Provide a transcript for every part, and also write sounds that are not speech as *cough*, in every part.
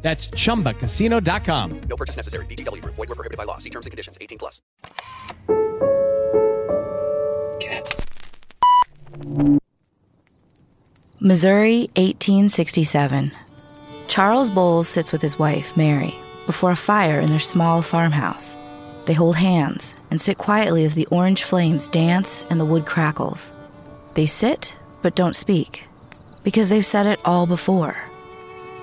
That's chumbacasino.com. No purchase necessary. VGW Group. Void were prohibited by law. See terms and conditions. 18 plus. Cats. Missouri, 1867. Charles Boles sits with his wife, Mary, before a fire in their small farmhouse. They hold hands and sit quietly as the orange flames dance and the wood crackles. They sit but don't speak because they've said it all before.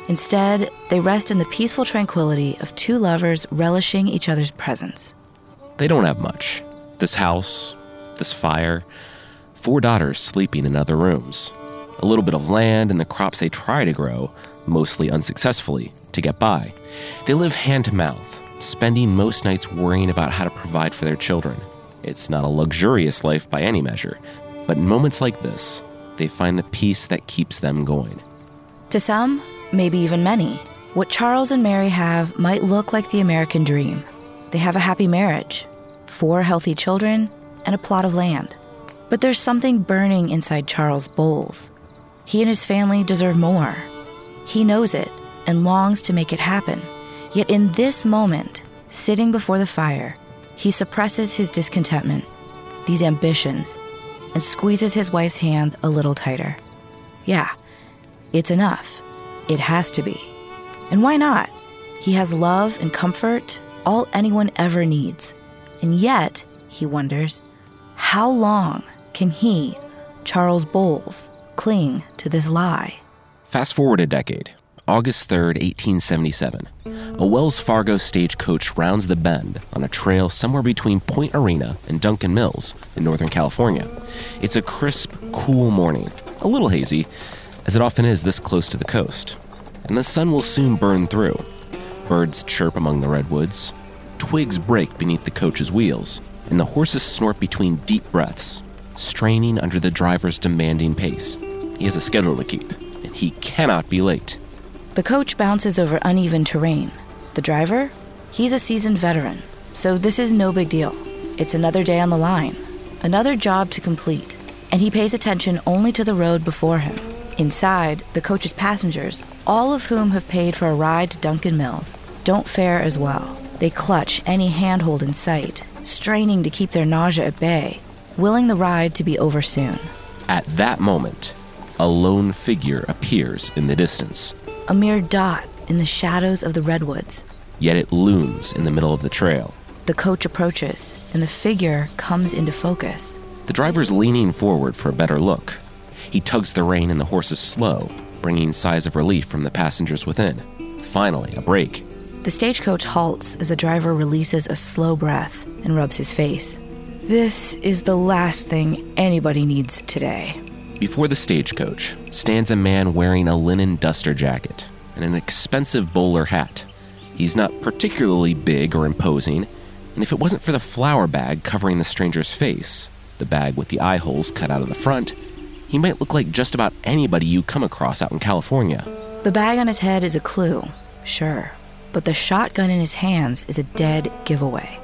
Instead, they rest in the peaceful tranquility of two lovers relishing each other's presence. They don't have much. This house, this fire, four daughters sleeping in other rooms, a little bit of land and the crops they try to grow, mostly unsuccessfully, to get by. They live hand to mouth, spending most nights worrying about how to provide for their children. It's not a luxurious life by any measure, but in moments like this, they find the peace that keeps them going. To some, maybe even many, what Charles and Mary have might look like the American dream. They have a happy marriage, four healthy children, and a plot of land. But there's something burning inside Charles Boles. He and his family deserve more. He knows it and longs to make it happen. Yet in this moment, sitting before the fire, he suppresses his discontentment, these ambitions, and squeezes his wife's hand a little tighter. Yeah, it's enough. It has to be. And why not? He has love and comfort, all anyone ever needs. And yet, he wonders, how long can he, Charles Boles, cling to this lie? Fast forward a decade. August 3rd, 1877. A Wells Fargo stagecoach rounds the bend on a trail somewhere between Point Arena and Duncan Mills in Northern California. It's a crisp, cool morning, a little hazy, as it often is this close to the coast, and the sun will soon burn through. Birds chirp among the redwoods, twigs break beneath the coach's wheels, and the horses snort between deep breaths, straining under the driver's demanding pace. He has a schedule to keep, and he cannot be late. The coach bounces over uneven terrain. The driver? He's a seasoned veteran, so this is no big deal. It's another day on the line, another job to complete, and he pays attention only to the road before him. Inside, the coach's passengers, all of whom have paid for a ride to Duncan Mills, don't fare as well. They clutch any handhold in sight, straining to keep their nausea at bay, willing the ride to be over soon. At that moment, a lone figure appears in the distance, A mere dot in the shadows of the redwoods. yet it looms in the middle of the trail. The coach approaches, and the figure comes into focus. The driver's leaning forward for a better look. He tugs the rein and the horses slow, bringing sighs of relief from the passengers within. Finally, a break. The stagecoach halts as the driver releases a slow breath and rubs his face. This is the last thing anybody needs today. Before the stagecoach stands a man wearing a linen duster jacket and an expensive bowler hat. He's not particularly big or imposing, and if it wasn't for the flour bag covering the stranger's face, the bag with the eye holes cut out of the front, he might look like just about anybody you come across out in California. The bag on his head is a clue, sure, but the shotgun in his hands is a dead giveaway.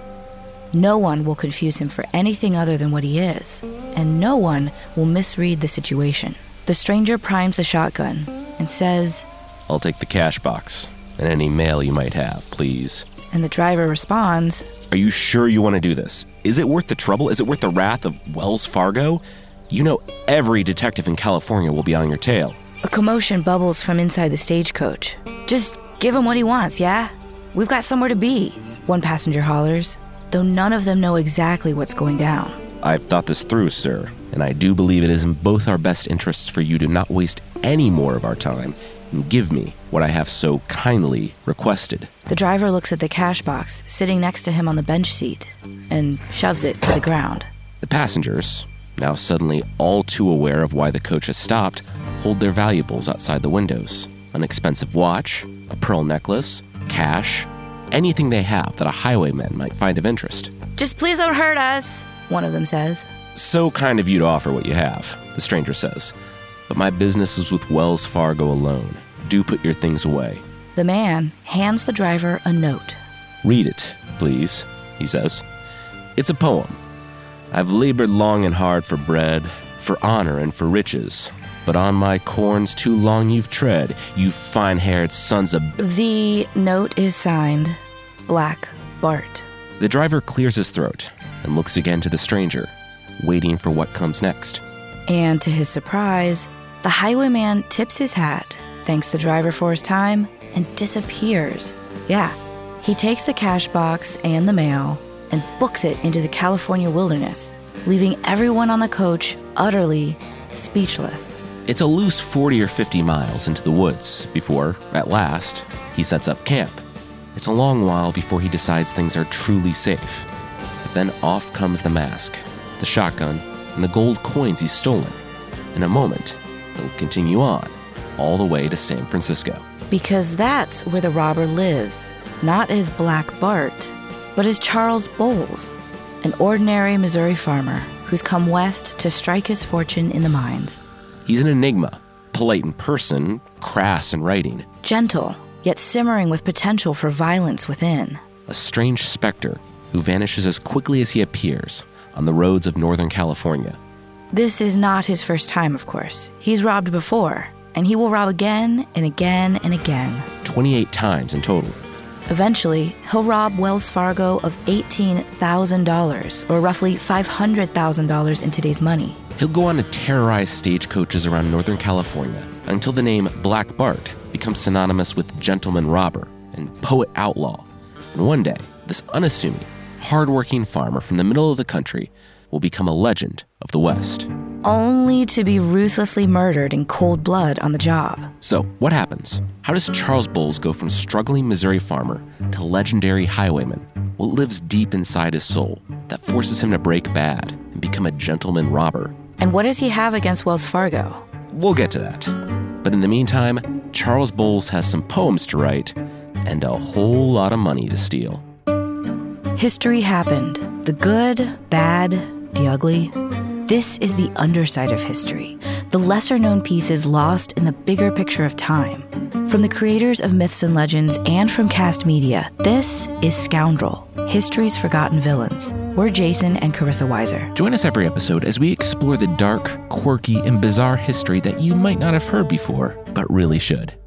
No one will confuse him for anything other than what he is, and no one will misread the situation. The stranger primes the shotgun and says, I'll take the cash box and any mail you might have, please. and the driver responds, Are you sure you want to do this? Is it worth the trouble? Is it worth the wrath of Wells Fargo? You know every detective in California will be on your tail. A commotion bubbles from inside the stagecoach. Just give him what he wants, yeah? We've got somewhere to be, one passenger hollers, though none of them know exactly what's going down. I've thought this through, sir, and I do believe it is in both our best interests for you to not waste any more of our time and give me what I have so kindly requested. The driver looks at the cash box sitting next to him on the bench seat and shoves it to the ground. The passengers, now suddenly all too aware of why the coach has stopped, hold their valuables outside the windows an expensive watch, a pearl necklace, cash, anything they have that a highwayman might find of interest. Just please don't hurt us, one of them says. So kind of you to offer what you have, the stranger says. But my business is with Wells Fargo alone. Do put your things away. The man hands the driver a note. Read it, please, he says. It's a poem. I've labored long and hard for bread, for honor, and for riches. But on my corns too long you've tread, you fine haired sons of. The note is signed Black Bart. The driver clears his throat and looks again to the stranger, waiting for what comes next. And to his surprise, the highwayman tips his hat, thanks the driver for his time, and disappears. Yeah, he takes the cash box and the mail and books it into the California wilderness, leaving everyone on the coach utterly speechless. It's a loose 40 or 50 miles into the woods before, at last, he sets up camp. It's a long while before he decides things are truly safe. But then off comes the mask, the shotgun, and the gold coins he's stolen. In a moment, he'll continue on, all the way to San Francisco. Because that's where the robber lives, not as Black Bart, but as Charles Boles, an ordinary Missouri farmer who's come west to strike his fortune in the mines. He's an enigma, polite in person, crass in writing, Gentle, yet simmering with potential for violence within. a strange specter who vanishes as quickly as he appears on the roads of Northern California. This is not his first time, of course. He's robbed before, and he will rob again and again and again. 28 times in total. Eventually, he'll rob Wells Fargo of $18,000, or roughly $500,000 in today's money. He'll go on to terrorize stagecoaches around Northern California until the name Black Bart becomes synonymous with gentleman robber and poet outlaw. And one day, this unassuming, hardworking farmer from the middle of the country will become a legend of the West. Only to be ruthlessly murdered in cold blood on the job. So, what happens? How does Charles Boles go from struggling Missouri farmer to legendary highwayman? What lives deep inside his soul that forces him to break bad and become a gentleman robber? And what does he have against Wells Fargo? We'll get to that. But in the meantime, Charles Boles has some poems to write and a whole lot of money to steal. History happened the good, bad, the ugly. This is the underside of history, the lesser known pieces lost in the bigger picture of time. From the creators of myths and legends and from Kast Media, this is Scoundrel History's Forgotten Villains. We're Jason and Carissa Weiser. Join us every episode as we explore the dark, quirky, and bizarre history that you might not have heard before, but really should.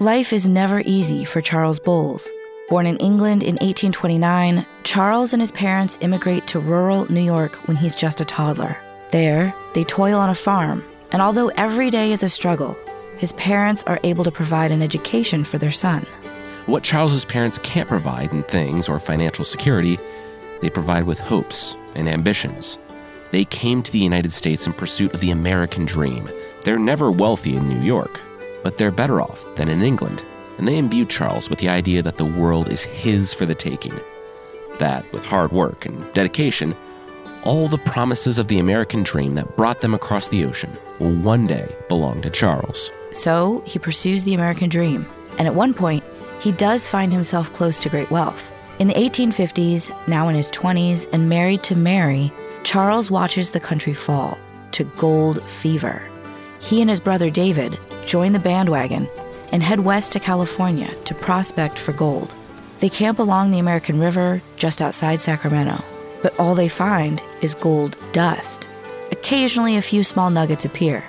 Life is never easy for Charles Boles. Born in England in 1829, Charles and his parents immigrate to rural New York when he's just a toddler. There, they toil on a farm, and although every day is a struggle, his parents are able to provide an education for their son. What Charles's parents can't provide in things or financial security, they provide with hopes and ambitions. They came to the United States in pursuit of the American dream. They're never wealthy in New York, but they're better off than in England. And they imbued Charles with the idea that the world is his for the taking. That, with hard work and dedication, all the promises of the American dream that brought them across the ocean will one day belong to Charles. So he pursues the American dream, and at one point, he does find himself close to great wealth. In the 1850s, now in his 20s, and married to Mary, Charles watches the country fall to gold fever. He and his brother David join the bandwagon and head west to California to prospect for gold. They camp along the American River just outside Sacramento, but all they find is gold dust. Occasionally, a few small nuggets appear,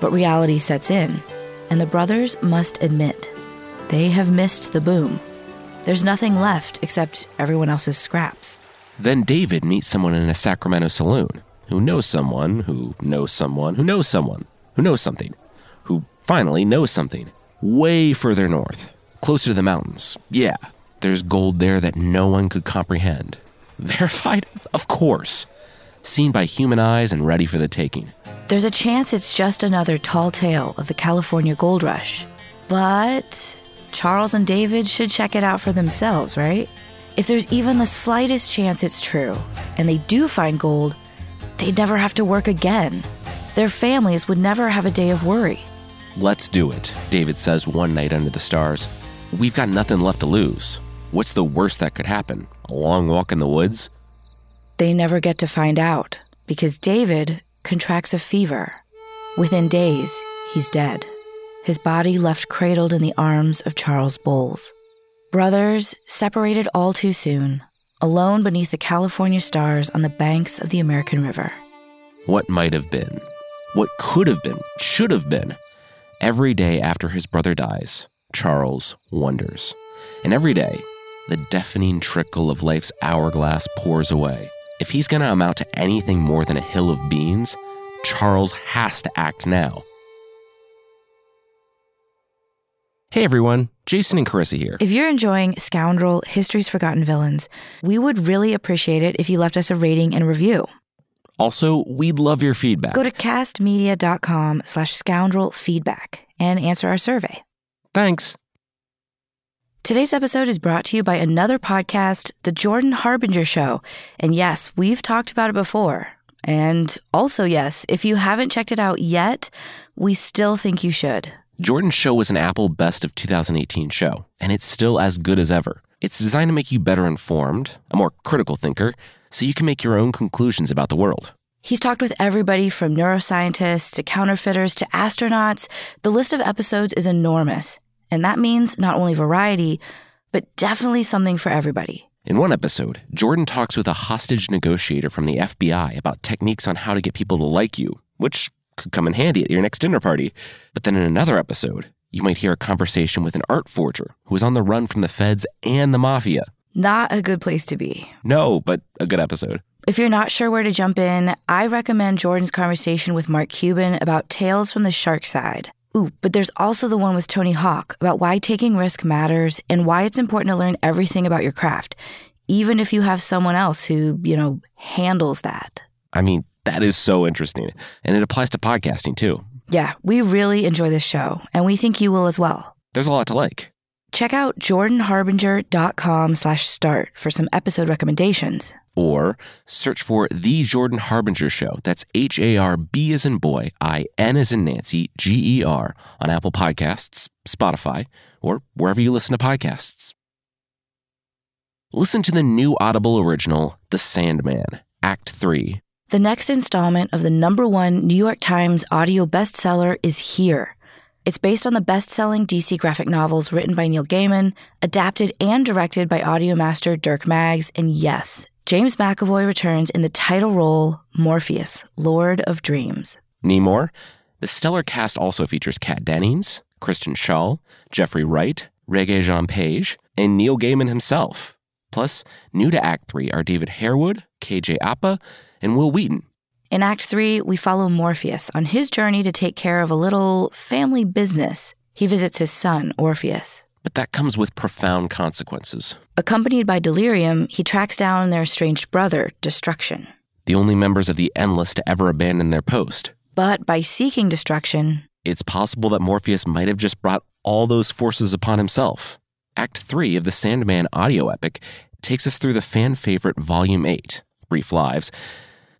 but reality sets in, and the brothers must admit they have missed the boom. There's nothing left except everyone else's scraps. Then David meets someone in a Sacramento saloon who knows someone who knows someone who knows someone who knows something, who finally knows something. Way further north, closer to the mountains. Yeah, there's gold there that no one could comprehend. *laughs* Verified? Of course. Seen by human eyes and ready for the taking. There's a chance it's just another tall tale of the California gold rush. But Charles and David should check it out for themselves, right? If there's even the slightest chance it's true, and they do find gold, they'd never have to work again. Their families would never have a day of worry. Let's do it, David says one night under the stars. we've got nothing left to lose. What's the worst that could happen? A long walk in the woods? They never get to find out because David contracts a fever. Within days, he's dead. His body left cradled in the arms of Charles Boles. Brothers separated all too soon, alone beneath the California stars on the banks of the American River. What might have been? What could have been? Should have been? Every day after his brother dies, Charles wonders. And every day, the deafening trickle of life's hourglass pours away. If he's going to amount to anything more than a hill of beans, Charles has to act now. Hey everyone, Jason and Carissa here. If you're enjoying Scoundrel History's Forgotten Villains, we would really appreciate it if you left us a rating and review. Also, we'd love your feedback. Go to kastmedia.com slash scoundrel feedback and answer our survey. Thanks. Today's episode is brought to you by another podcast, The Jordan Harbinger Show. And yes, we've talked about it before. And also, yes, if you haven't checked it out yet, we still think you should. Jordan's show was an Apple Best of 2018 show, and it's still as good as ever. It's designed to make you better informed, a more critical thinker, so you can make your own conclusions about the world. He's talked with everybody from neuroscientists to counterfeiters to astronauts. The list of episodes is enormous. And that means not only variety, but definitely something for everybody. In one episode, Jordan talks with a hostage negotiator from the FBI about techniques on how to get people to like you, which could come in handy at your next dinner party. But then in another episode, you might hear a conversation with an art forger who is on the run from the feds and the mafia. Not a good place to be. No, but a good episode. If you're not sure where to jump in, I recommend Jordan's conversation with Mark Cuban about Tales from the Shark Side. Ooh, but there's also the one with Tony Hawk about why taking risk matters and why it's important to learn everything about your craft, even if you have someone else who, you know, handles that. I mean, that is so interesting. And it applies to podcasting too. Yeah, we really enjoy this show, and we think you will as well. There's a lot to like. Check out jordanharbinger.com slash start for some episode recommendations. Or search for The Jordan Harbinger Show. That's H A R B as in boy, I N as in Nancy, G E R on Apple Podcasts, Spotify, or wherever you listen to podcasts. Listen to the new Audible original, The Sandman, Act 3. The next installment of the number one New York Times audio bestseller is here. It's based on the best selling DC graphic novels written by Neil Gaiman, adapted and directed by audio master Dirk Maggs, and yes, James McAvoy returns in the title role Morpheus, Lord of Dreams. Nemor. The stellar cast also features Kat Dennings, Kristen Schaal, Jeffrey Wright, Regé-Jean Page, and Neil Gaiman himself. Plus, new to Act 3 are David Harewood, KJ Apa, and Wil Wheaton. In Act 3, we follow Morpheus on his journey to take care of a little family business. He visits his son, Orpheus. But that comes with profound consequences. Accompanied by Delirium, he tracks down their estranged brother, Destruction. The only members of the Endless to ever abandon their post. But by seeking destruction, It's possible that Morpheus might have just brought all those forces upon himself. Act 3 of the Sandman audio epic takes us through the fan favorite Volume 8, Brief Lives,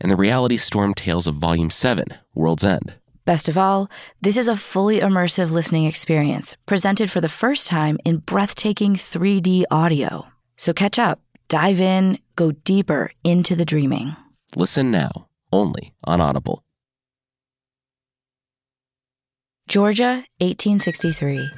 and the reality storm tales of Volume 7, World's End. best of all, this is a fully immersive listening experience presented for the first time in breathtaking 3D audio. So catch up, dive in, go deeper into the dreaming. Listen now, only on Audible. Georgia, 1863.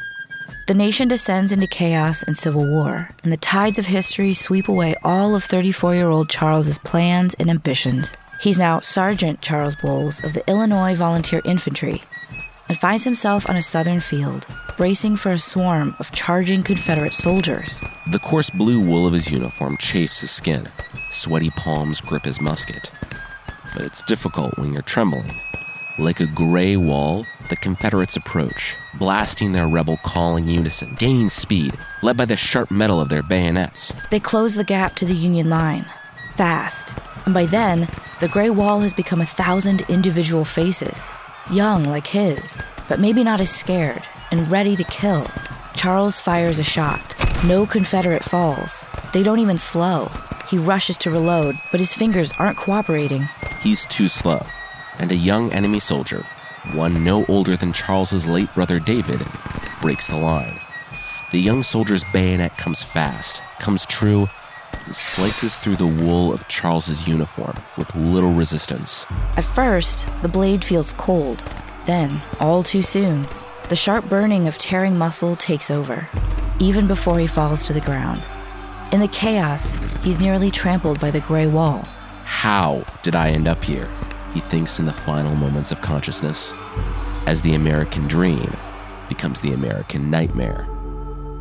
The nation descends into chaos and civil war, and the tides of history sweep away all of 34 year old Charles's plans and ambitions. He's now Sergeant Charles Boles of the Illinois Volunteer Infantry and finds himself on a southern field, bracing for a swarm of charging Confederate soldiers. The coarse blue wool of his uniform chafes his skin. Sweaty palms grip his musket. But it's difficult when you're trembling. Like a gray wall, the Confederates approach, blasting their rebel call in unison, gaining speed, led by the sharp metal of their bayonets. They close the gap to the Union line, fast. And by then, the gray wall has become a thousand individual faces, young like his, but maybe not as scared and ready to kill. Charles fires a shot. No Confederate falls. They don't even slow. He rushes to reload, but his fingers aren't cooperating. He's too slow, and a young enemy soldier, one no older than Charles's late brother David, breaks the line. The young soldier's bayonet comes fast, comes true, slices through the wool of Charles's uniform with little resistance. At first, the blade feels cold. Then, all too soon, the sharp burning of tearing muscle takes over, even before he falls to the ground. In the chaos, he's nearly trampled by the gray wall. How did I end up here? He thinks in the final moments of consciousness, as the American dream becomes the American nightmare.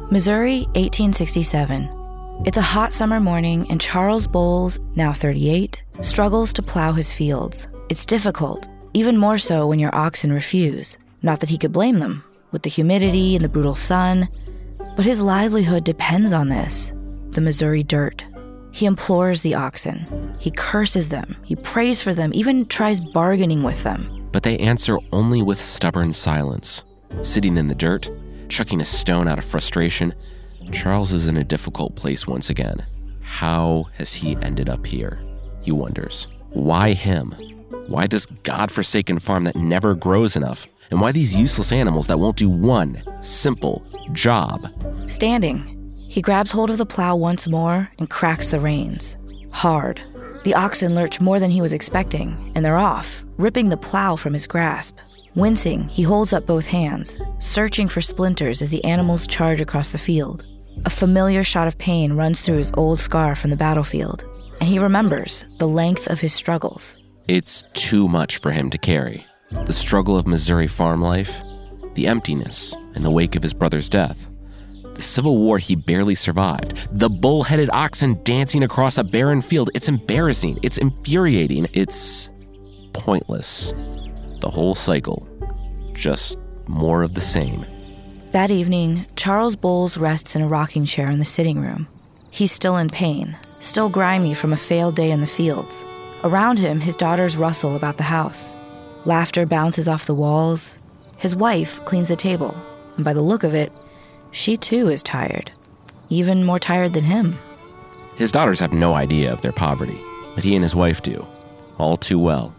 Missouri, 1867. It's a hot summer morning, and Charles Boles, now 38, struggles to plow his fields. It's difficult, even more so when your oxen refuse. Not that he could blame them, with the humidity and the brutal sun, but his livelihood depends on this the Missouri dirt. He implores the oxen. He curses them. He prays for them, even tries bargaining with them. But they answer only with stubborn silence. Sitting in the dirt, chucking a stone out of frustration, Charles is in a difficult place once again. How has he ended up here? He wonders. Why him? Why this god-forsaken farm that never grows enough? And why these useless animals that won't do one simple job? Standing, he grabs hold of the plow once more and cracks the reins. Hard. The oxen lurch more than he was expecting, and they're off, ripping the plow from his grasp. Wincing, he holds up both hands, searching for splinters as the animals charge across the field. A familiar shot of pain runs through his old scar from the battlefield, and he remembers the length of his struggles. It's too much for him to carry. The struggle of Missouri farm life, the emptiness in the wake of his brother's death, the Civil War he barely survived, the bull-headed oxen dancing across a barren field. It's embarrassing, it's infuriating, it's pointless. The whole cycle, just more of the same. That evening, Charles Boles rests in a rocking chair in the sitting room. He's still in pain, still grimy from a failed day in the fields. Around him, his daughters rustle about the house. Laughter bounces off the walls. His wife cleans the table, and by the look of it, she too is tired, even more tired than him. His daughters have no idea of their poverty, but he and his wife do, all too well.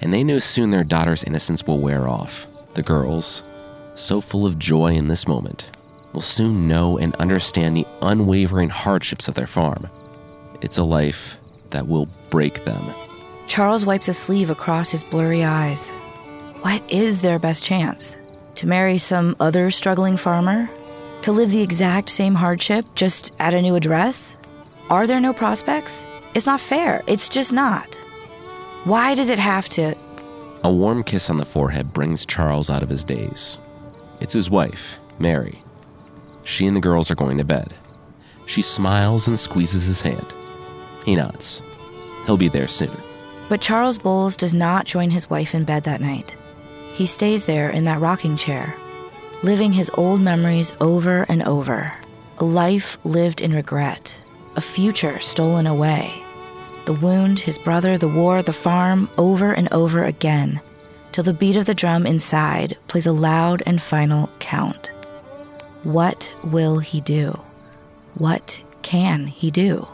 And they know soon their daughter's innocence will wear off. The girls, so full of joy in this moment, will soon know and understand the unwavering hardships of their farm. It's a life that will break them. Charles wipes a sleeve across his blurry eyes. What is their best chance? To marry some other struggling farmer? To live the exact same hardship, just at a new address? Are there no prospects? It's not fair. It's just not. Why does it have to? A warm kiss on the forehead brings Charles out of his daze. It's his wife, Mary. She and the girls are going to bed. She smiles and squeezes his hand. He nods. He'll be there soon. But Charles Boles does not join his wife in bed that night. He stays there in that rocking chair, living his old memories over and over. A life lived in regret, a future stolen away. The wound, his brother, the war, the farm, over and over again, till the beat of the drum inside plays a loud and final count. What will he do? What can he do?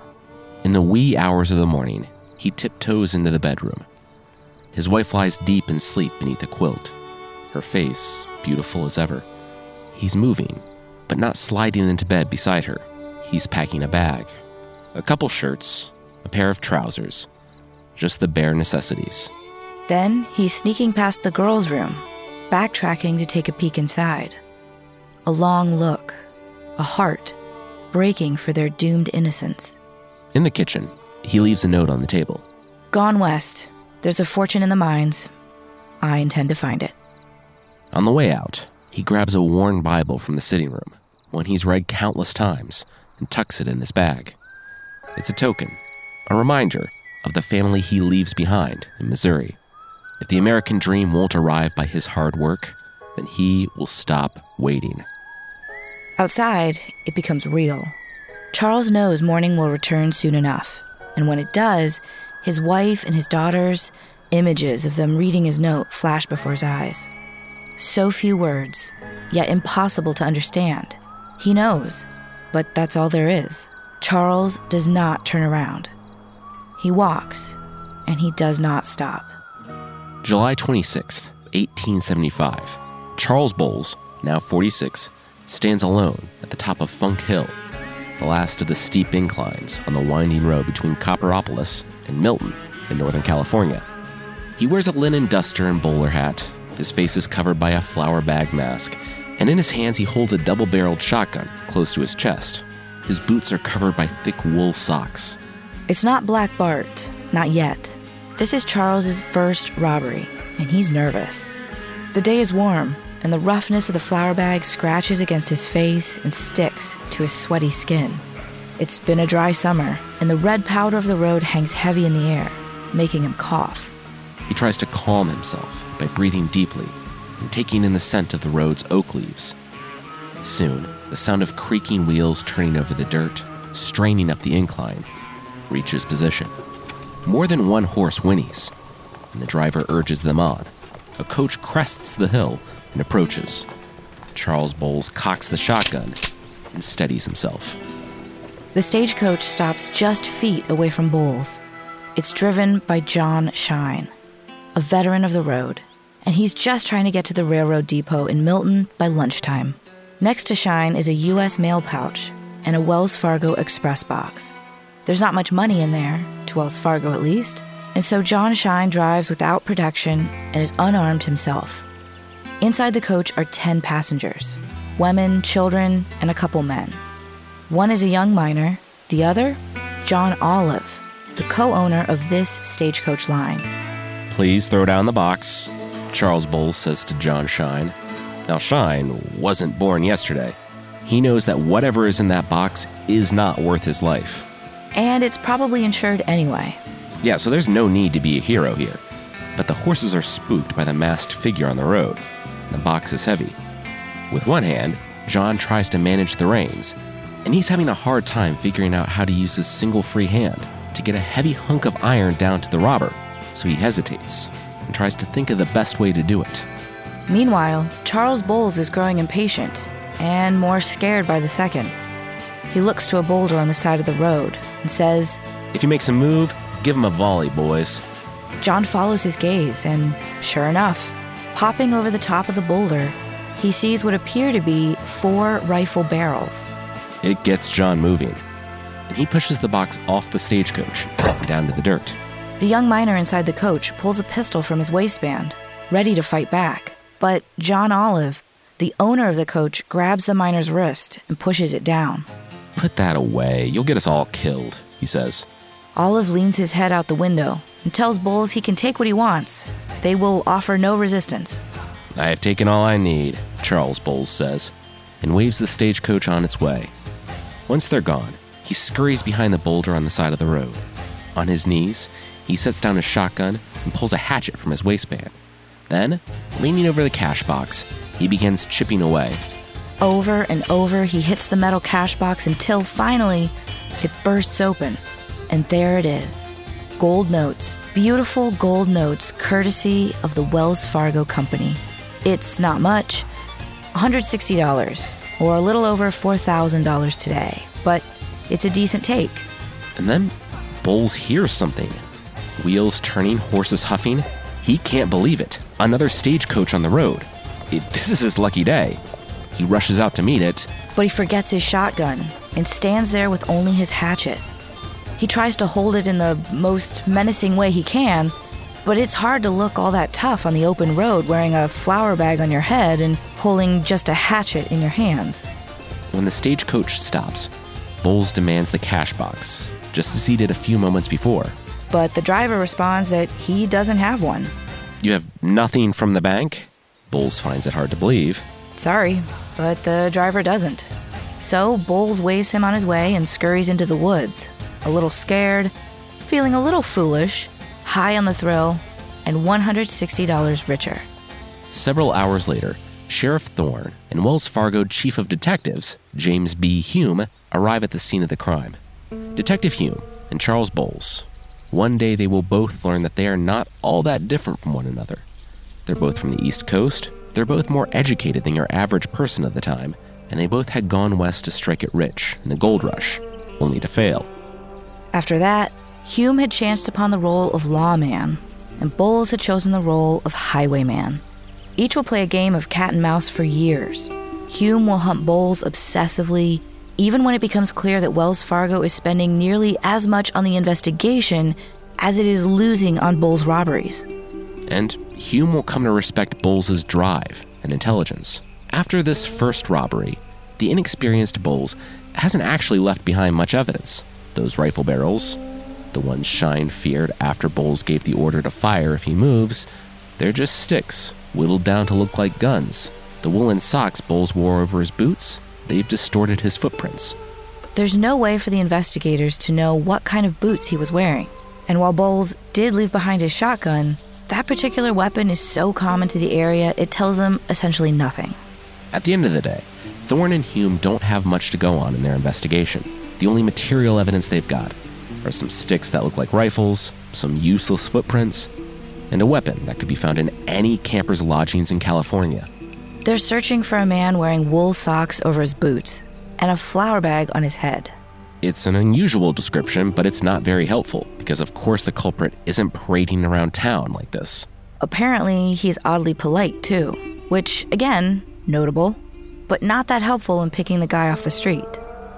In the wee hours of the morning, he tiptoes into the bedroom. His wife lies deep in sleep beneath a quilt, her face beautiful as ever. He's moving, but not sliding into bed beside her. He's packing a bag, a couple shirts, a pair of trousers, just the bare necessities. Then he's sneaking past the girls' room, backtracking to take a peek inside. A long look, a heart breaking for their doomed innocence. In the kitchen, he leaves a note on the table. Gone west. There's a fortune in the mines. I intend to find it. On the way out, he grabs a worn Bible from the sitting room, one he's read countless times, and tucks it in his bag. It's a token, a reminder of the family he leaves behind in Missouri. If the American dream won't arrive by his hard work, then he will stop waiting. Outside, it becomes real. Charles knows morning will return soon enough, and when it does, his wife and his daughters, images of them reading his note flash before his eyes. So few words, yet impossible to understand. He knows, but that's all there is. Charles does not turn around. He walks, and he does not stop. July 26th, 1875. Charles Boles, now 46, stands alone at the top of Funk Hill, the last of the steep inclines on the winding road between Copperopolis and Milton in Northern California. He wears a linen duster and bowler hat. His face is covered by a flour bag mask, and in his hands he holds a double barreled shotgun close to his chest. His boots are covered by thick wool socks. It's not Black Bart, not yet. This is Charles's first robbery, and he's nervous. The day is warm, and the roughness of the flour bag scratches against his face and sticks to his sweaty skin. It's been a dry summer, and the red powder of the road hangs heavy in the air, making him cough. He tries to calm himself by breathing deeply and taking in the scent of the road's oak leaves. Soon, the sound of creaking wheels turning over the dirt, straining up the incline, reaches position. More than one horse whinnies, and the driver urges them on. A coach crests the hill and approaches. Charles Boles cocks the shotgun and steadies himself. The stagecoach stops just feet away from Boles. It's driven by John Shine, a veteran of the road, and he's just trying to get to the railroad depot in Milton by lunchtime. Next to Shine is a U.S. mail pouch and a Wells Fargo Express box. There's not much money in there, to Wells Fargo at least, and so John Shine drives without protection and is unarmed himself. Inside the coach are 10 passengers women, children, and a couple men. One is a young miner, the other, John Olive, the co owner of this stagecoach line. Please throw down the box, Charles Boles says to John Shine. Now, Shine wasn't born yesterday. He knows that whatever is in that box is not worth his life. And it's probably insured anyway. Yeah, so there's no need to be a hero here. But the horses are spooked by the masked figure on the road. and The box is heavy. With one hand, John tries to manage the reins, and he's having a hard time figuring out how to use his single free hand to get a heavy hunk of iron down to the robber, so he hesitates and tries to think of the best way to do it. Meanwhile, Charles Boles is growing impatient and more scared by the second. He looks to a boulder on the side of the road and says, If he makes a move, give him a volley, boys. John follows his gaze, and sure enough, popping over the top of the boulder, he sees what appear to be four rifle barrels. It gets John moving, and he pushes the box off the stagecoach down to the dirt. The young miner inside the coach pulls a pistol from his waistband, ready to fight back. But John Olive, the owner of the coach, grabs the miner's wrist and pushes it down. Put that away. You'll get us all killed, he says. Olive leans his head out the window and tells Boles he can take what he wants. They will offer no resistance. I have taken all I need, Charles Boles says, and waves the stagecoach on its way. Once they're gone, he scurries behind the boulder on the side of the road. On his knees, he sets down his shotgun and pulls a hatchet from his waistband. Then, leaning over the cash box, he begins chipping away. Over and over, he hits the metal cash box until finally it bursts open. And there it is gold notes, beautiful gold notes, courtesy of the Wells Fargo Company. It's not much $160, or a little over $4,000 today, but it's a decent take. And then, Boles hears something wheels turning, horses huffing. He can't believe it. Another stagecoach on the road. It, this is his lucky day. He rushes out to meet it. But he forgets his shotgun and stands there with only his hatchet. He tries to hold it in the most menacing way he can, but it's hard to look all that tough on the open road wearing a flour bag on your head and holding just a hatchet in your hands. When the stagecoach stops, Boles demands the cash box, just as he did a few moments before. But the driver responds that he doesn't have one. You have nothing from the bank? Boles finds it hard to believe. Sorry, but the driver doesn't. So Boles waves him on his way and scurries into the woods, a little scared, feeling a little foolish, high on the thrill, and $160 richer. Several hours later, Sheriff Thorne and Wells Fargo Chief of Detectives, James B. Hume, arrive at the scene of the crime. Detective Hume and Charles Boles. One day they will both learn that they are not all that different from one another. They're both from the East Coast, they're both more educated than your average person of the time, and they both had gone west to strike it rich in the gold rush, only to fail. After that, Hume had chanced upon the role of lawman, and Boles had chosen the role of highwayman. Each will play a game of cat and mouse for years, Hume will hunt Boles obsessively, even when it becomes clear that Wells Fargo is spending nearly as much on the investigation as it is losing on Boles' robberies. And Hume will come to respect Boles' drive and intelligence. After this first robbery, the inexperienced Boles hasn't actually left behind much evidence. Those rifle barrels, the ones Shine feared after Boles gave the order to fire if he moves, they're just sticks, whittled down to look like guns. The woolen socks Boles wore over his boots, they've distorted his footprints. There's no way for the investigators to know what kind of boots he was wearing. And while Boles did leave behind his shotgun, that particular weapon is so common to the area, it tells them essentially nothing. At the end of the day, Thorne and Hume don't have much to go on in their investigation. The only material evidence they've got are some sticks that look like rifles, some useless footprints, and a weapon that could be found in any camper's lodgings in California. They're searching for a man wearing wool socks over his boots and a flour bag on his head. It's an unusual description, but it's not very helpful because, of course, the culprit isn't parading around town like this. Apparently, he's oddly polite too, which, again, notable, but not that helpful in picking the guy off the street.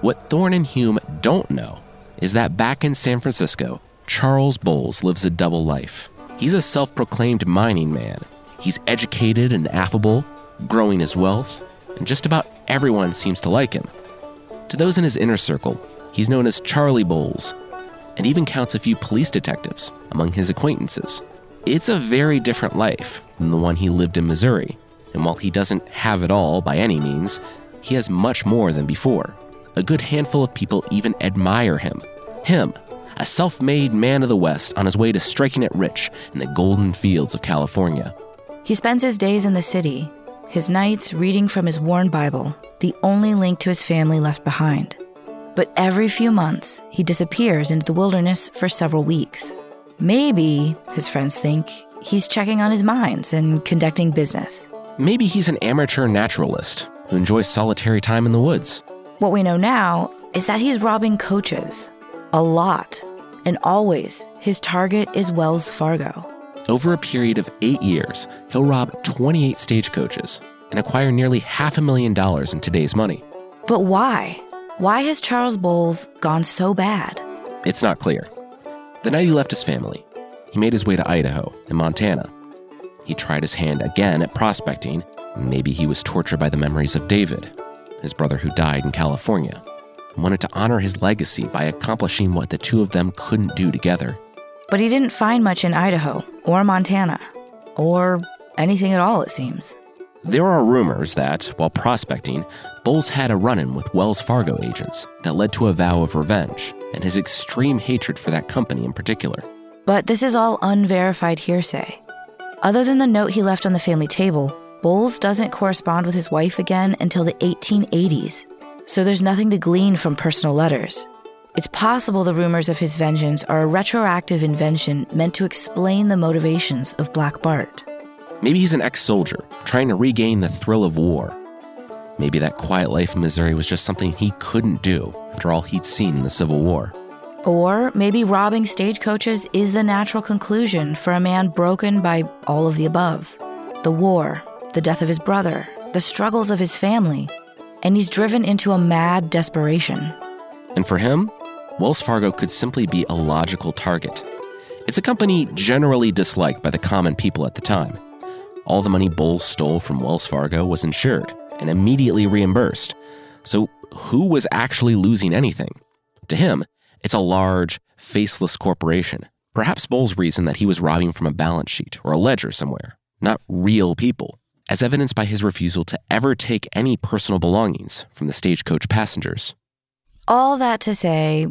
What Thorne and Hume don't know is that back in San Francisco, Charles Boles lives a double life. He's a self proclaimed mining man. He's educated and affable, growing his wealth, and just about everyone seems to like him. To those in his inner circle, he's known as Charlie Boles, and even counts a few police detectives among his acquaintances. It's a very different life than the one he lived in Missouri, and while he doesn't have it all by any means, he has much more than before. A good handful of people even admire him. Him, a self made man of the West on his way to striking it rich in the golden fields of California. He spends his days in the city, his nights reading from his worn Bible, the only link to his family left behind. But every few months, he disappears into the wilderness for several weeks. Maybe, his friends think, he's checking on his mines and conducting business. Maybe he's an amateur naturalist who enjoys solitary time in the woods. What we know now is that he's robbing coaches. A lot. And always, his target is Wells Fargo. Over a period of eight years, he'll rob 28 stagecoaches and acquire nearly half a million dollars in today's money. But why? Why has Charles Boles gone so bad? It's not clear. The night he left his family, he made his way to Idaho and Montana. He tried his hand again at prospecting. Maybe he was tortured by the memories of David, his brother who died in California, and wanted to honor his legacy by accomplishing what the two of them couldn't do together. But he didn't find much in Idaho or Montana, or anything at all, it seems. There are rumors that, while prospecting, Boles had a run in with Wells Fargo agents that led to a vow of revenge and his extreme hatred for that company in particular. But this is all unverified hearsay. Other than the note he left on the family table, Boles doesn't correspond with his wife again until the 1880s, so there's nothing to glean from personal letters. It's possible the rumors of his vengeance are a retroactive invention meant to explain the motivations of Black Bart. Maybe he's an ex soldier trying to regain the thrill of war. Maybe that quiet life in Missouri was just something he couldn't do after all he'd seen in the Civil War. Or maybe robbing stagecoaches is the natural conclusion for a man broken by all of the above the war, the death of his brother, the struggles of his family, and he's driven into a mad desperation. And for him, Wells Fargo could simply be a logical target. It's a company generally disliked by the common people at the time. All the money Boles stole from Wells Fargo was insured and immediately reimbursed. So, who was actually losing anything? To him, it's a large, faceless corporation. Perhaps Boles reasoned that he was robbing from a balance sheet or a ledger somewhere, not real people, as evidenced by his refusal to ever take any personal belongings from the stagecoach passengers. All that to say,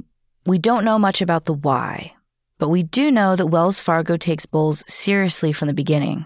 we don't know much about the why, but we do know that Wells Fargo takes Boles seriously from the beginning.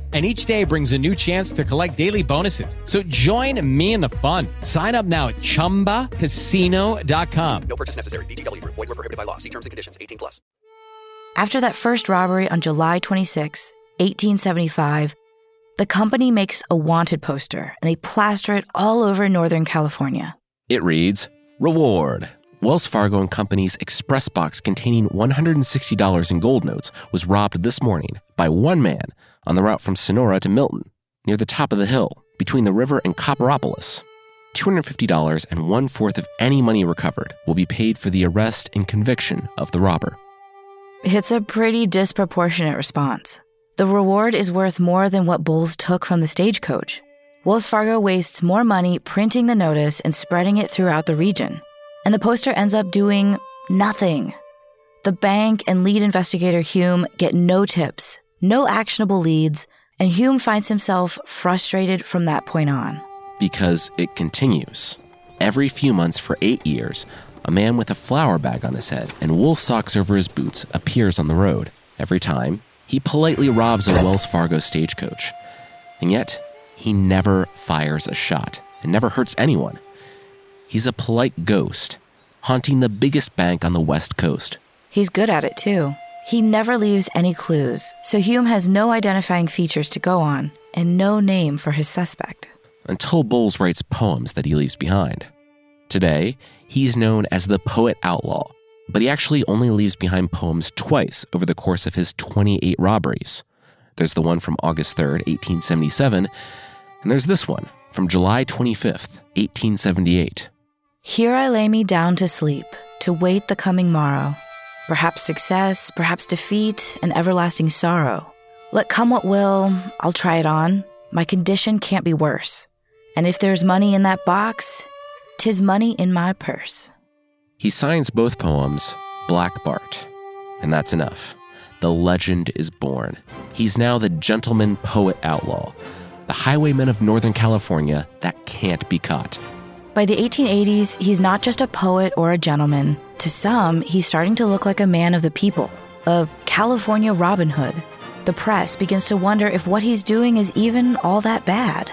and each day brings a new chance to collect daily bonuses. So join me in the fun. Sign up now at ChumbaCasino.com. No purchase necessary. VGW Group. Void were prohibited by law. See terms and conditions. 18 plus. After that first robbery on July 26, 1875, the company makes a wanted poster and they plaster it all over Northern California. It reads Reward. Wells Fargo and Company's express box containing $160 in gold notes was robbed this morning by one man on the route from Sonora to Milton, near the top of the hill, between the river and Copperopolis. $250 and one fourth of any money recovered will be paid for the arrest and conviction of the robber. It's a pretty disproportionate response. The reward is worth more than what Boles took from the stagecoach. Wells Fargo wastes more money printing the notice and spreading it throughout the region, and the poster ends up doing nothing. The bank and lead investigator Hume get no tips, no actionable leads, and Hume finds himself frustrated from that point on. Because it continues. Every few months for eight years, a man with a flour bag on his head and wool socks over his boots appears on the road. Every time, he politely robs a Wells Fargo stagecoach. And yet, he never fires a shot and never hurts anyone. He's a polite ghost, haunting the biggest bank on the West Coast. He's good at it too. He never leaves any clues, so Hume has no identifying features to go on and no name for his suspect. Until Boles writes poems that he leaves behind. Today, he's known as the Poet Outlaw, but he actually only leaves behind poems twice over the course of his 28 robberies. There's the one from August 3rd, 1877, and there's this one from July 25th, 1878. Here I lay me down to sleep, to wait the coming morrow. Perhaps success, perhaps defeat, and everlasting sorrow. Let come what will, I'll try it on. My condition can't be worse. And if there's money in that box, tis money in my purse. He signs both poems Black Bart, and that's enough. The legend is born. He's now the gentleman poet outlaw, the highwayman of Northern California that can't be caught. By the 1880s, he's not just a poet or a gentleman. To some, he's starting to look like a man of the people, a California Robin Hood. The press begins to wonder if what he's doing is even all that bad.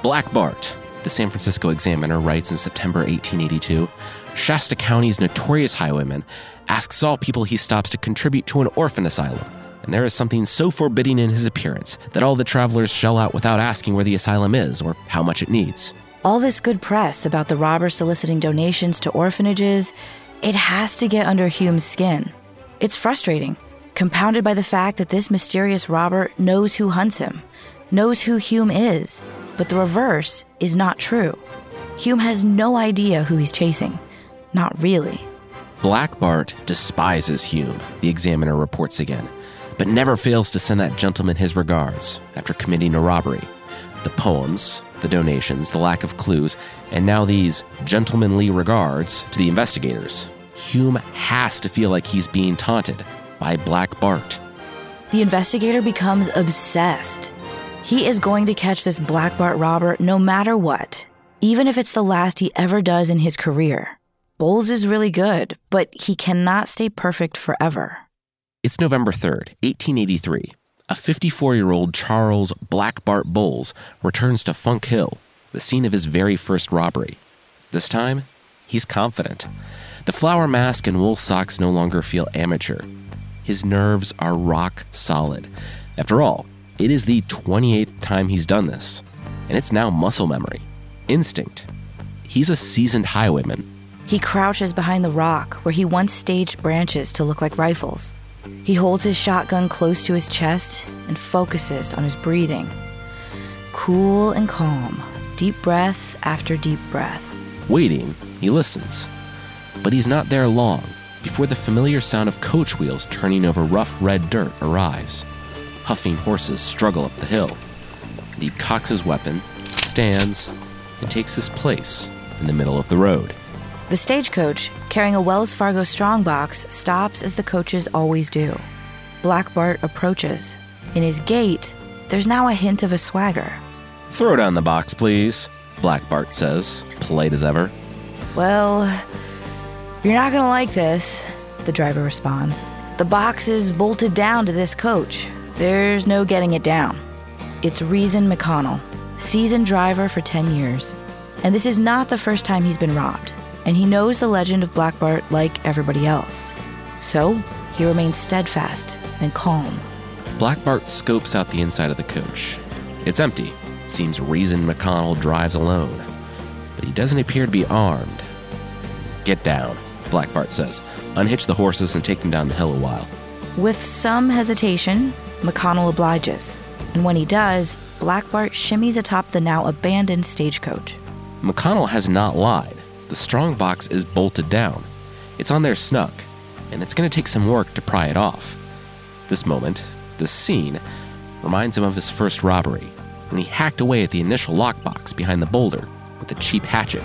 Black Bart, the San Francisco Examiner writes in September 1882, Shasta County's notorious highwayman asks all people he stops to contribute to an orphan asylum. And there is something so forbidding in his appearance that all the travelers shell out without asking where the asylum is or how much it needs. All this good press about the robber soliciting donations to orphanages, it has to get under Hume's skin. It's frustrating, compounded by the fact that this mysterious robber knows who hunts him, knows who Hume is, but the reverse is not true. Hume has no idea who he's chasing. Not really. Black Bart despises Hume, the examiner reports again, but never fails to send that gentleman his regards after committing a robbery. The poems, the donations, the lack of clues, and now these gentlemanly regards to the investigators. Hume has to feel like he's being taunted by Black Bart. The investigator becomes obsessed. He is going to catch this Black Bart robber no matter what, even if it's the last he ever does in his career. Boles is really good, but he cannot stay perfect forever. It's November 3rd, 1883. A 54 year old Charles Black Bart Boles returns to Funk Hill, the scene of his very first robbery. This time, he's confident. The flour mask and wool socks no longer feel amateur. His nerves are rock solid. After all, it is the 28th time he's done this, and it's now muscle memory, instinct. He's a seasoned highwayman. He crouches behind the rock where he once staged branches to look like rifles. He holds his shotgun close to his chest and focuses on his breathing. Cool and calm, deep breath after deep breath. Waiting, he listens. But he's not there long before the familiar sound of coach wheels turning over rough red dirt arrives. Huffing horses struggle up the hill. He cocks his weapon, stands, and takes his place in the middle of the road. The stagecoach, carrying a Wells Fargo strongbox, stops as the coaches always do. Black Bart approaches. In his gait, there's now a hint of a swagger. Throw down the box, please, Black Bart says, polite as ever. Well, you're not gonna like this, the driver responds. The box is bolted down to this coach. There's no getting it down. It's Reason McConnell, seasoned driver for 10 years. And this is not the first time he's been robbed, and he knows the legend of Black Bart like everybody else. So, he remains steadfast and calm. Black Bart scopes out the inside of the coach. It's empty. It seems Reason McConnell drives alone, but he doesn't appear to be armed. Get down, Black Bart says. Unhitch the horses and take them down the hill a while. With some hesitation, McConnell obliges. And when he does, Black Bart shimmies atop the now abandoned stagecoach. McConnell has not lied. The strong box is bolted down. It's on there snug, and it's going to take some work to pry it off. This moment, this scene, reminds him of his first robbery, when he hacked away at the initial lockbox behind the boulder with a cheap hatchet.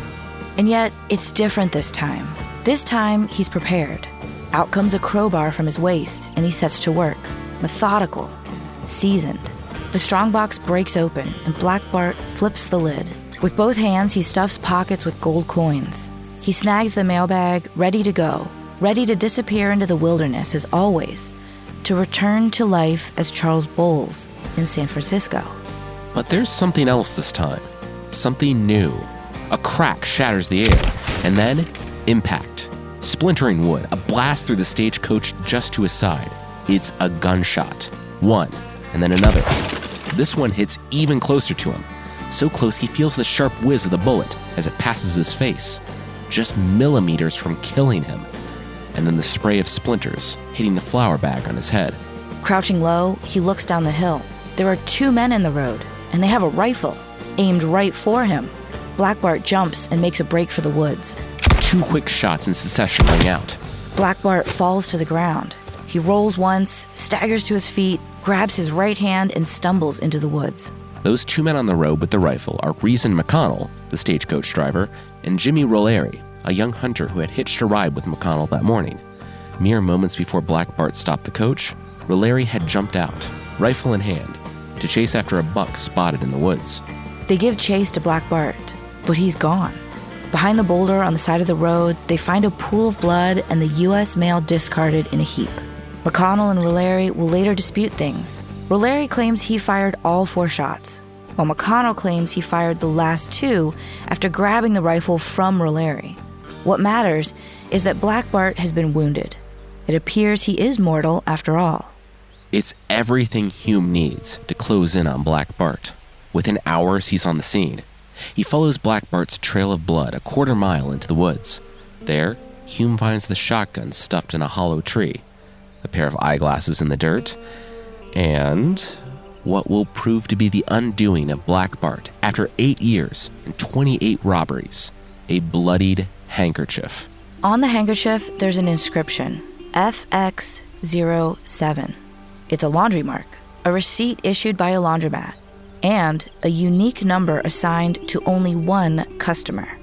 And yet, it's different this time. This time, he's prepared. Out comes a crowbar from his waist, and he sets to work. Methodical, seasoned. The strongbox breaks open, and Black Bart flips the lid. With both hands, he stuffs pockets with gold coins. He snags the mailbag, ready to go, ready to disappear into the wilderness as always, to return to life as Charles Boles in San Francisco. But there's something else this time. Something new. A crack shatters the air, and then impact. Splintering wood, a blast through the stagecoach just to his side. It's a gunshot. One, and then another. This one hits even closer to him. So close he feels the sharp whiz of the bullet as it passes his face, just millimeters from killing him. And then the spray of splinters hitting the flour bag on his head. Crouching low, he looks down the hill. There are two men in the road, and they have a rifle aimed right for him. Black Bart jumps and makes a break for the woods. Two quick shots in succession ring out. Black Bart falls to the ground. He rolls once, staggers to his feet, grabs his right hand, and stumbles into the woods. Those two men on the road with the rifle are Reason McConnell, the stagecoach driver, and Jimmy Rolleri, a young hunter who had hitched a ride with McConnell that morning. Mere moments before Black Bart stopped the coach, Rolleri had jumped out, rifle in hand, to chase after a buck spotted in the woods. They give chase to Black Bart, but he's gone. Behind the boulder on the side of the road, they find a pool of blood and the U.S. mail discarded in a heap. McConnell and Rolleri will later dispute things. Rolleri claims he fired all four shots, while McConnell claims he fired the last two after grabbing the rifle from Rolleri. What matters is that Black Bart has been wounded. It appears he is mortal after all. It's everything Hume needs to close in on Black Bart. Within hours, he's on the scene. He follows Black Bart's trail of blood a quarter mile into the woods. There, Hume finds the shotgun stuffed in a hollow tree, a pair of eyeglasses in the dirt, and what will prove to be the undoing of Black Bart after eight years and 28 robberies a bloodied handkerchief. On the handkerchief, there's an inscription FX07. It's a laundry mark, a receipt issued by a laundromat, and a unique number assigned to only one customer.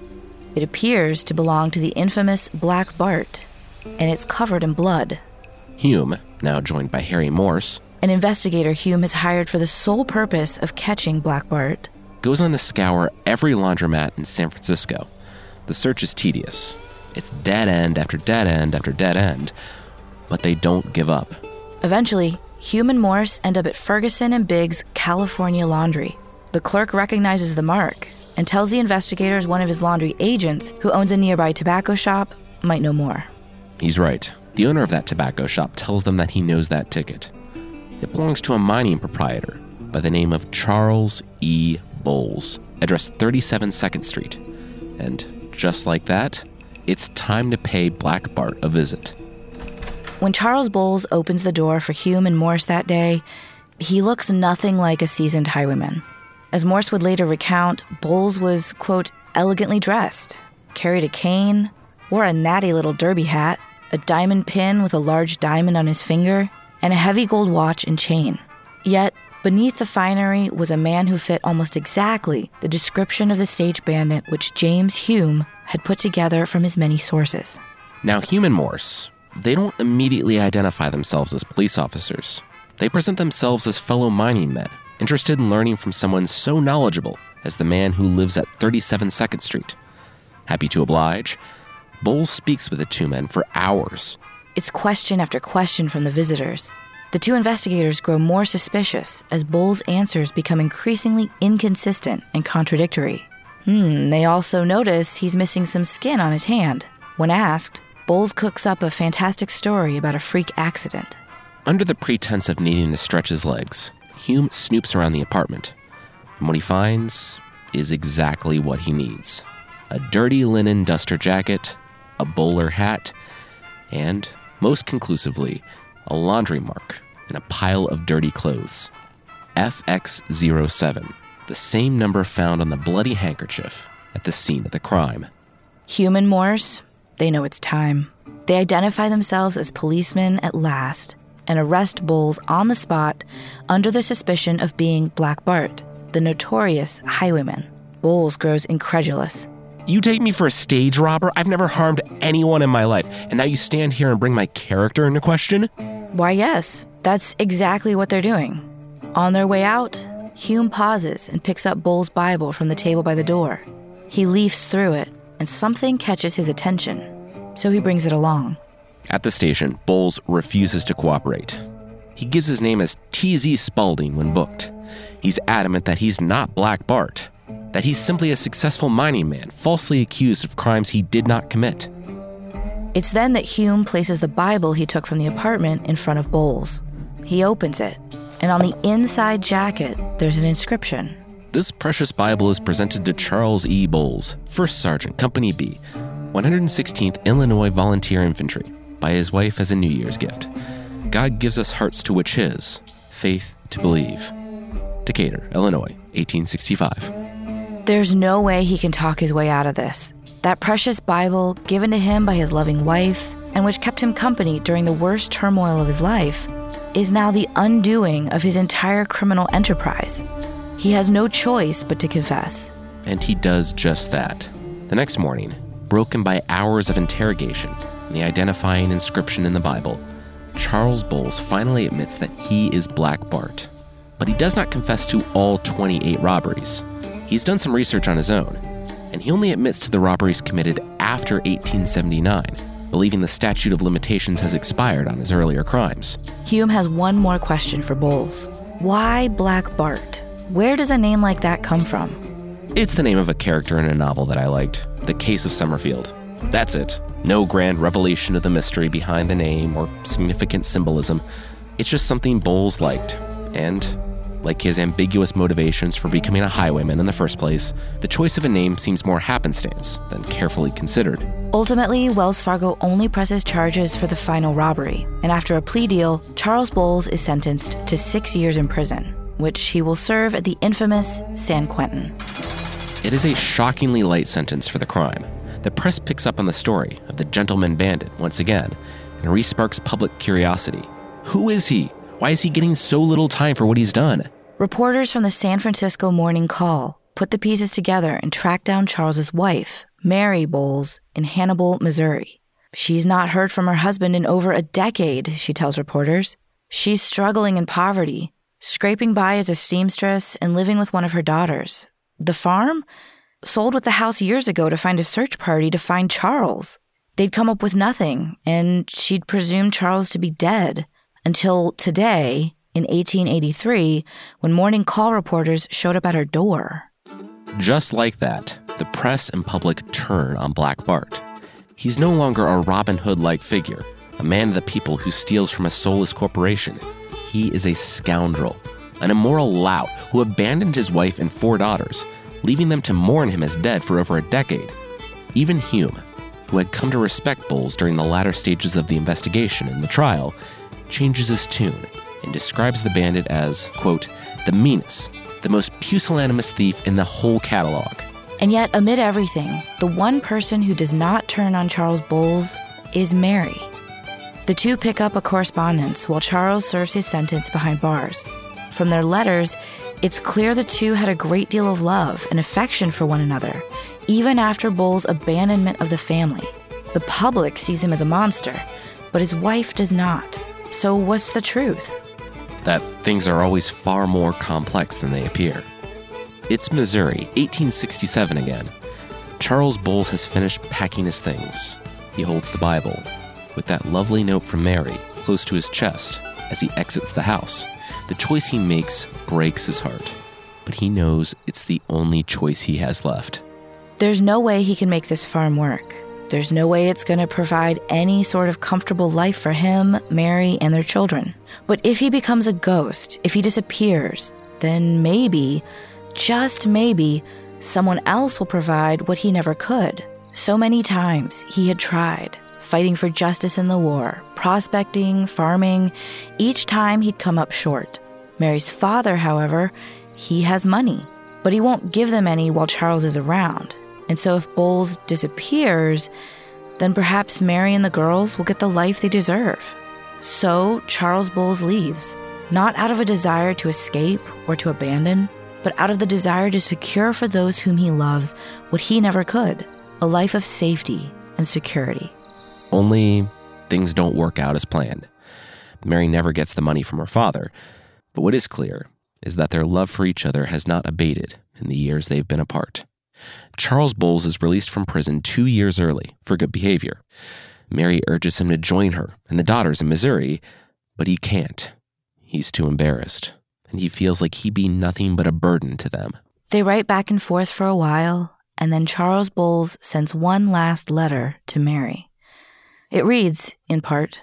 It appears to belong to the infamous Black Bart, and it's covered in blood. Hume, now joined by Harry Morse, An investigator Hume has hired for the sole purpose of catching Black Bart. goes on to scour every laundromat in San Francisco. The search is tedious. It's dead end after dead end after dead end, but they don't give up. Eventually, Hume and Morse end up at Ferguson and Biggs California Laundry. The clerk recognizes the mark and tells the investigators one of his laundry agents, who owns a nearby tobacco shop, might know more. He's right. The owner of that tobacco shop tells them that he knows that ticket. It belongs to a mining proprietor by the name of Charles E. Boles, addressed 37 2nd Street. And just like that, it's time to pay Black Bart a visit. When Charles Boles opens the door for Hume and Morse that day, he looks nothing like a seasoned highwayman. As Morse would later recount, Boles was, quote, elegantly dressed, carried a cane, wore a natty little derby hat, a diamond pin with a large diamond on his finger, and a heavy gold watch and chain. Yet, beneath the finery was a man who fit almost exactly the description of the stage bandit which James Hume had put together from his many sources. Now, Hume and Morse, they don't immediately identify themselves as police officers. They present themselves as fellow mining men, interested in learning from someone so knowledgeable as the man who lives at 37 2nd Street. Happy to oblige, Boles speaks with the two men for hours. It's question after question from the visitors. The two investigators grow more suspicious as Boles' answers become increasingly inconsistent and contradictory. Hmm, they also notice he's missing some skin on his hand. When asked, Boles cooks up a fantastic story about a freak accident. Under the pretense of needing to stretch his legs, Hume snoops around the apartment. And what he finds is exactly what he needs a dirty linen duster jacket, a bowler hat, and, most conclusively, a laundry mark in a pile of dirty clothes. FX07, the same number found on the bloody handkerchief at the scene of the crime. Hume and Morse, they know it's time. They identify themselves as policemen at last and arrest Boles on the spot under the suspicion of being Black Bart, the notorious highwayman. Boles grows incredulous. You take me for a stage robber? I've never harmed anyone in my life, and now you stand here and bring my character into question? Why, yes, that's exactly what they're doing. On their way out, Hume pauses and picks up Boles' Bible from the table by the door. He leafs through it, and something catches his attention, so he brings it along. At the station, Boles refuses to cooperate. He gives his name as T.Z. Spaulding when booked. He's adamant that he's not Black Bart, that he's simply a successful mining man falsely accused of crimes he did not commit. It's then that Hume places the Bible he took from the apartment in front of Boles. He opens it, and on the inside jacket, there's an inscription. This precious Bible is presented to Charles E. Boles, 1st Sergeant, Company B, 116th Illinois Volunteer Infantry, by his wife as a New Year's gift. God gives us hearts to which his, faith to believe. Decatur, Illinois, 1865. There's no way he can talk his way out of this. That precious Bible, given to him by his loving wife, and which kept him company during the worst turmoil of his life, is now the undoing of his entire criminal enterprise. He has no choice but to confess. And he does just that. The next morning, broken by hours of interrogation and the identifying inscription in the Bible, Charles Boles finally admits that he is Black Bart. But he does not confess to all 28 robberies. He's done some research on his own, and he only admits to the robberies committed after 1879, believing the statute of limitations has expired on his earlier crimes. Hume has one more question for Boles. Why Black Bart? Where does a name like that come from? It's the name of a character in a novel that I liked, The Case of Summerfield. That's it. No grand revelation of the mystery behind the name or significant symbolism. It's just something Boles liked. And, like his ambiguous motivations for becoming a highwayman in the first place, the choice of a name seems more happenstance than carefully considered. Ultimately, Wells Fargo only presses charges for the final robbery, and after a plea deal, Charles Boles is sentenced to six years in prison, which he will serve at the infamous San Quentin. It is a shockingly light sentence for the crime. The press picks up on the story of the gentleman bandit once again and resparks public curiosity. Who is he? Why is he getting so little time for what he's done? Reporters from the San Francisco Morning Call put the pieces together and tracked down Charles's wife, Mary Boles, in Hannibal, Missouri. She's not heard from her husband in over a decade, she tells reporters. She's struggling in poverty, scraping by as a seamstress and living with one of her daughters. The farm? Sold with the house years ago to find a search party to find Charles. They'd come up with nothing, and she'd presumed Charles to be dead until today, in 1883, when morning call reporters showed up at her door. Just like that, the press and public turn on Black Bart. He's no longer a Robin Hood like figure, a man of the people who steals from a soulless corporation. He is a scoundrel, an immoral lout who abandoned his wife and four daughters, leaving them to mourn him as dead for over a decade. Even Hume, who had come to respect Boles during the latter stages of the investigation and the trial, changes his tune and describes the bandit as, quote, the meanest, the most pusillanimous thief in the whole catalog. And yet, amid everything, the one person who does not turn on Charles Boles is Mary. The two pick up a correspondence while Charles serves his sentence behind bars. From their letters, it's clear the two had a great deal of love and affection for one another, even after Boles' abandonment of the family. The public sees him as a monster, but his wife does not. So, what's the truth? That things are always far more complex than they appear. It's Missouri, 1867 again. Charles Boles has finished packing his things. He holds the Bible, with that lovely note from Mary close to his chest as he exits the house. The choice he makes breaks his heart, but he knows it's the only choice he has left. There's no way he can make this farm work. There's no way it's going to provide any sort of comfortable life for him, Mary, and their children. But if he becomes a ghost, if he disappears, then maybe, just maybe, someone else will provide what he never could. So many times he had tried, fighting for justice in the war, prospecting, farming. Each time he'd come up short. Mary's father, however, he has money, but he won't give them any while Charles is around. And so if Boles disappears, then perhaps Mary and the girls will get the life they deserve. So Charles Boles leaves, not out of a desire to escape or to abandon, but out of the desire to secure for those whom he loves what he never could a life of safety and security. Only things don't work out as planned. Mary never gets the money from her father, but what is clear is that their love for each other has not abated in the years they've been apart. Charles Boles is released from prison two years early for good behavior. Mary urges him to join her and the daughters in Missouri, but he can't. He's too embarrassed, and he feels like he be nothing but a burden to them. They write back and forth for a while, and then Charles Boles sends one last letter to Mary. It reads, in part,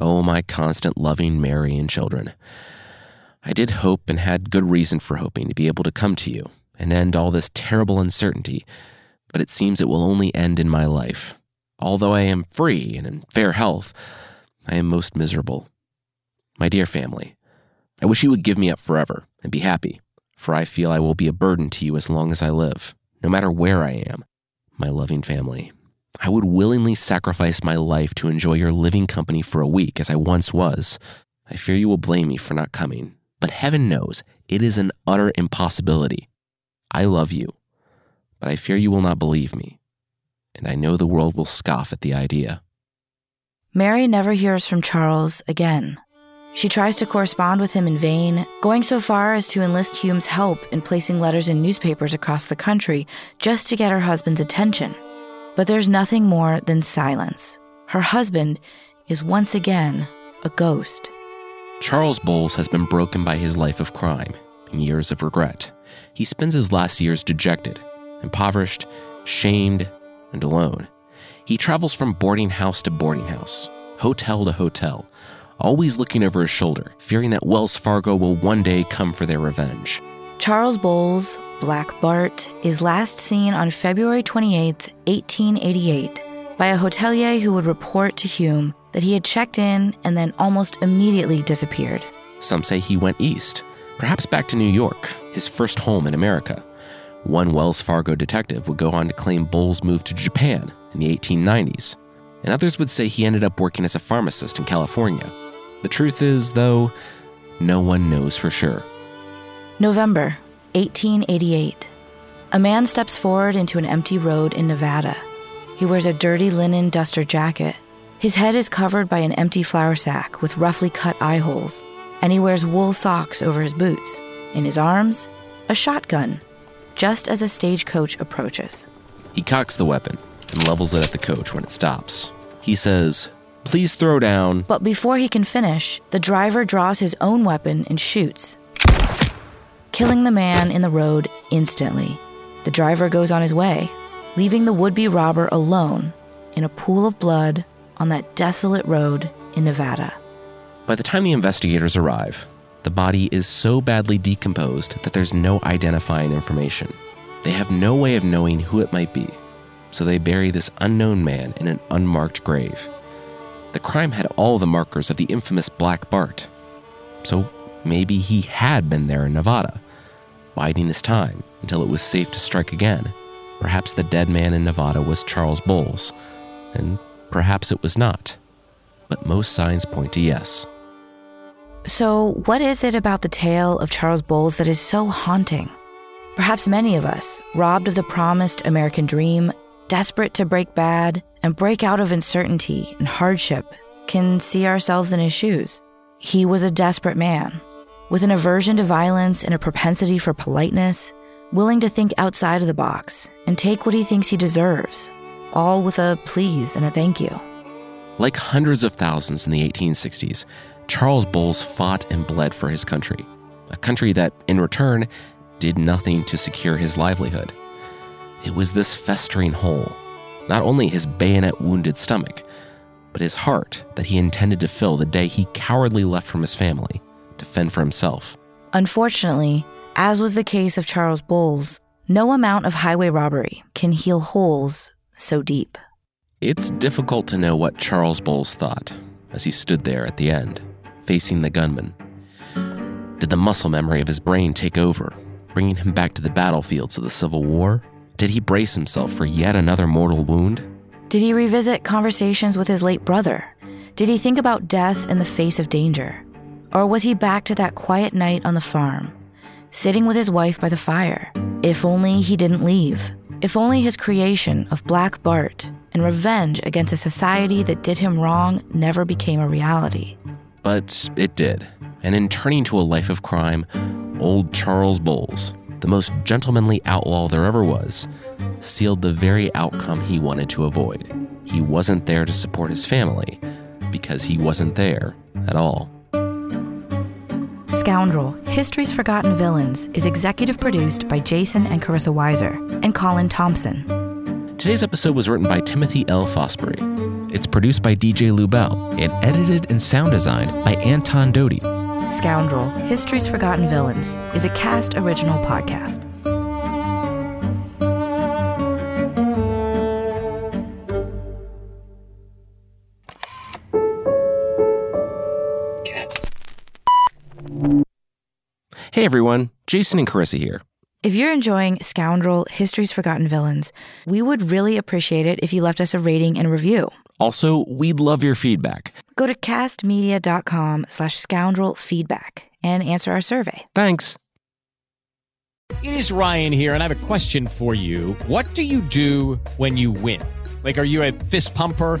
Oh, my constant loving Mary and children. I did hope and had good reason for hoping to be able to come to you and end all this terrible uncertainty, but it seems it will only end in my life. Although I am free and in fair health, I am most miserable. My dear family, I wish you would give me up forever and be happy, for I feel I will be a burden to you as long as I live, no matter where I am. My loving family, I would willingly sacrifice my life to enjoy your living company for a week as I once was. I fear you will blame me for not coming, but heaven knows it is an utter impossibility. I love you, but I fear you will not believe me, and I know the world will scoff at the idea. Mary never hears from Charles again. She tries to correspond with him in vain, going so far as to enlist Hume's help in placing letters in newspapers across the country just to get her husband's attention. But there's nothing more than silence. Her husband is once again a ghost. Charles Boles has been broken by his life of crime and years of regret. He spends his last years dejected, impoverished, shamed, and alone. He travels from boarding house to boarding house, hotel to hotel, always looking over his shoulder, fearing that Wells Fargo will one day come for their revenge. Charles Boles, Black Bart, is last seen on February 28, 1888, by a hotelier who would report to Hume that he had checked in and then almost immediately disappeared. Some say he went east, perhaps back to New York, his first home in America. One Wells Fargo detective would go on to claim Boles moved to Japan in the 1890s, and others would say he ended up working as a pharmacist in California. The truth is, though, no one knows for sure. November 1888. A man steps forward into an empty road in Nevada. He wears a dirty linen duster jacket. His head is covered by an empty flour sack with roughly cut eye holes, and he wears wool socks over his boots. In his arms, a shotgun, just as a stagecoach approaches. He cocks the weapon and levels it at the coach when it stops. He says, Please throw down. But before he can finish, the driver draws his own weapon and shoots, killing the man in the road instantly. The driver goes on his way, leaving the would be robber alone in a pool of blood on that desolate road in Nevada. By the time the investigators arrive, the body is so badly decomposed that there's no identifying information. They have no way of knowing who it might be, so they bury this unknown man in an unmarked grave. The crime had all the markers of the infamous Black Bart, so maybe he had been there in Nevada, biding his time until it was safe to strike again. Perhaps the dead man in Nevada was Charles Boles, and perhaps it was not. But most signs point to yes. So, what is it about the tale of Charles Boles that is so haunting? Perhaps many of us, robbed of the promised American dream, desperate to break bad and break out of uncertainty and hardship, can see ourselves in his shoes. He was a desperate man, with an aversion to violence and a propensity for politeness, willing to think outside of the box and take what he thinks he deserves, all with a please and a thank you. Like hundreds of thousands in the 1860s, Charles Boles fought and bled for his country, a country that, in return, did nothing to secure his livelihood. It was this festering hole, not only his bayonet wounded stomach, but his heart that he intended to fill the day he cowardly left from his family to fend for himself. Unfortunately, as was the case of Charles Boles, no amount of highway robbery can heal holes so deep. It's difficult to know what Charles Boles thought as he stood there at the end, facing the gunman. Did the muscle memory of his brain take over, bringing him back to the battlefields of the Civil War? Did he brace himself for yet another mortal wound? Did he revisit conversations with his late brother? Did he think about death in the face of danger? Or was he back to that quiet night on the farm, sitting with his wife by the fire? If only he didn't leave. If only his creation of Black Bart and revenge against a society that did him wrong never became a reality. But it did. And in turning to a life of crime, old Charles Boles, the most gentlemanly outlaw there ever was, sealed the very outcome he wanted to avoid. He wasn't there to support his family because he wasn't there at all. Scoundrel History's Forgotten Villains is executive produced by Jason and Carissa Weiser and Colin Thompson. Today's episode was written by Timothy L. Fosbury. It's produced by DJ Lubell and edited and sound designed by Anton Doty. Scoundrel History's Forgotten Villains is a Kast original podcast. Hey everyone, Jason and Carissa here. If you're enjoying Scoundrel History's Forgotten Villains, we would really appreciate it if you left us a rating and review. Also, we'd love your feedback. Go to kastmedia.com slash scoundrel feedback and answer our survey. Thanks. It is Ryan here, and I have a question for you. What do you do when you win? Like, are you a fist pumper?